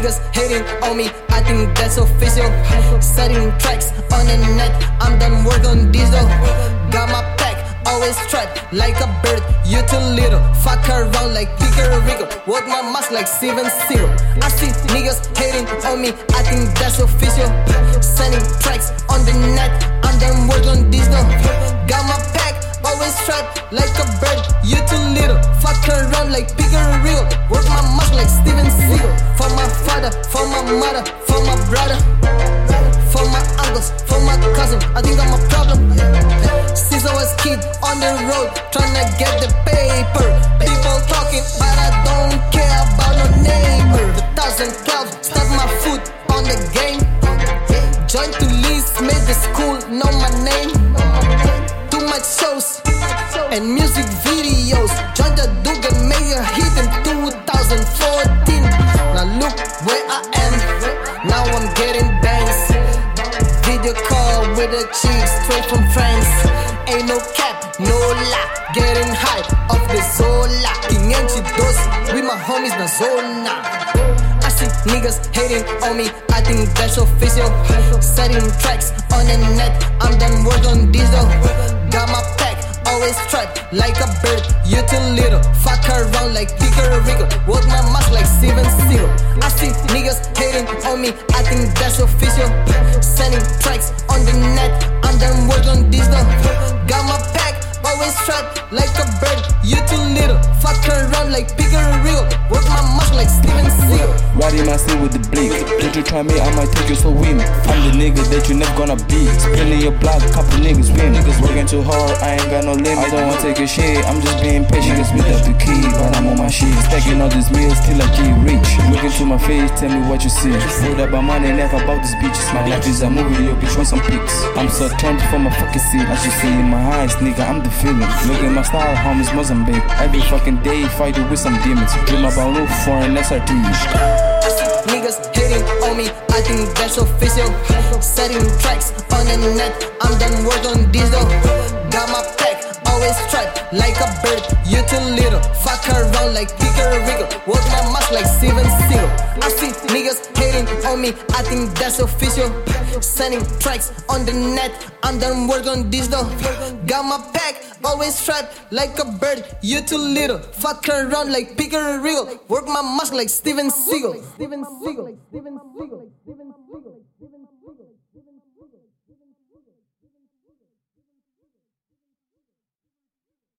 niggas hating on me, I think that's official. Setting tracks on the net, I'm done work on diesel. Got my pack, always strapped like a bird. You too little, fuck around like Picker Rico. Work my mask like Steven Seagal. I see niggas hating on me, I think that's official. Sending tracks on the net, I'm done work on diesel. Got my pack, always strapped like a bird. You too little, fuck around like Picker Rico. Work my mask like Steven Seagal. For my father, for my mother, for my brother. For my uncles, for my cousin, I think I'm a problem. Since I was kid on the road, trying to get the paper. People talking, but I don't care Now I'm getting bangs. Video call with a chick straight from France. Ain't no cap, no lie. Getting high off the Zola. 512 with my homies na zona. I see niggas hating on me, I think that's official. Setting tracks on the net, I'm done work on diesel. Got my pack, always strapped like a bird. You too little, fuck around like Picker Rico. Work my mask like Steven Seagal. I see niggas hating on me, I think that's official. Sending tracks on the net, I'm done work on diesel. Got my pack, always strapped like a bird. You too little, fuck around like Picker Rico. Work my mask like Steven Seagal. Riding my sleeve with the bleak. Did you try me? I might take you so me. I'm the nigga that you never gonna be. Spinning your block, couple niggas win. Niggas working too hard, I ain't got no limit. I don't wanna take your shit, I'm just being patient. Niggas up the key, but I'm on my shit. Stacking all these meals till I get rich. Look into my face, tell me what you see. Worried about money, never about these bitches. My life is a movie, yo, bitch, want some pics. I'm so turned for my fucking seat. As you see in my eyes, nigga, I'm the feeling. Look at my style, homies, Mozambique. Every fucking day, fighting with some demons. Dream about roof for an SRT. Niggas hating on me, I think that's official. Setting tracks on the net, I'm done work on diesel. Got my pack, always strapped like a bird. You too little, fuck around like Picker Rico. Work my mask like Steven Seagal. I see niggas hating on me, I think that's official. Sending tracks on the net, I'm done work on diesel. Got my pack, always strapped like a bird. You too little, fuck around like Picker Rico. Work my mask like Steven Seagal. Steven Seagal. Steven Seagal.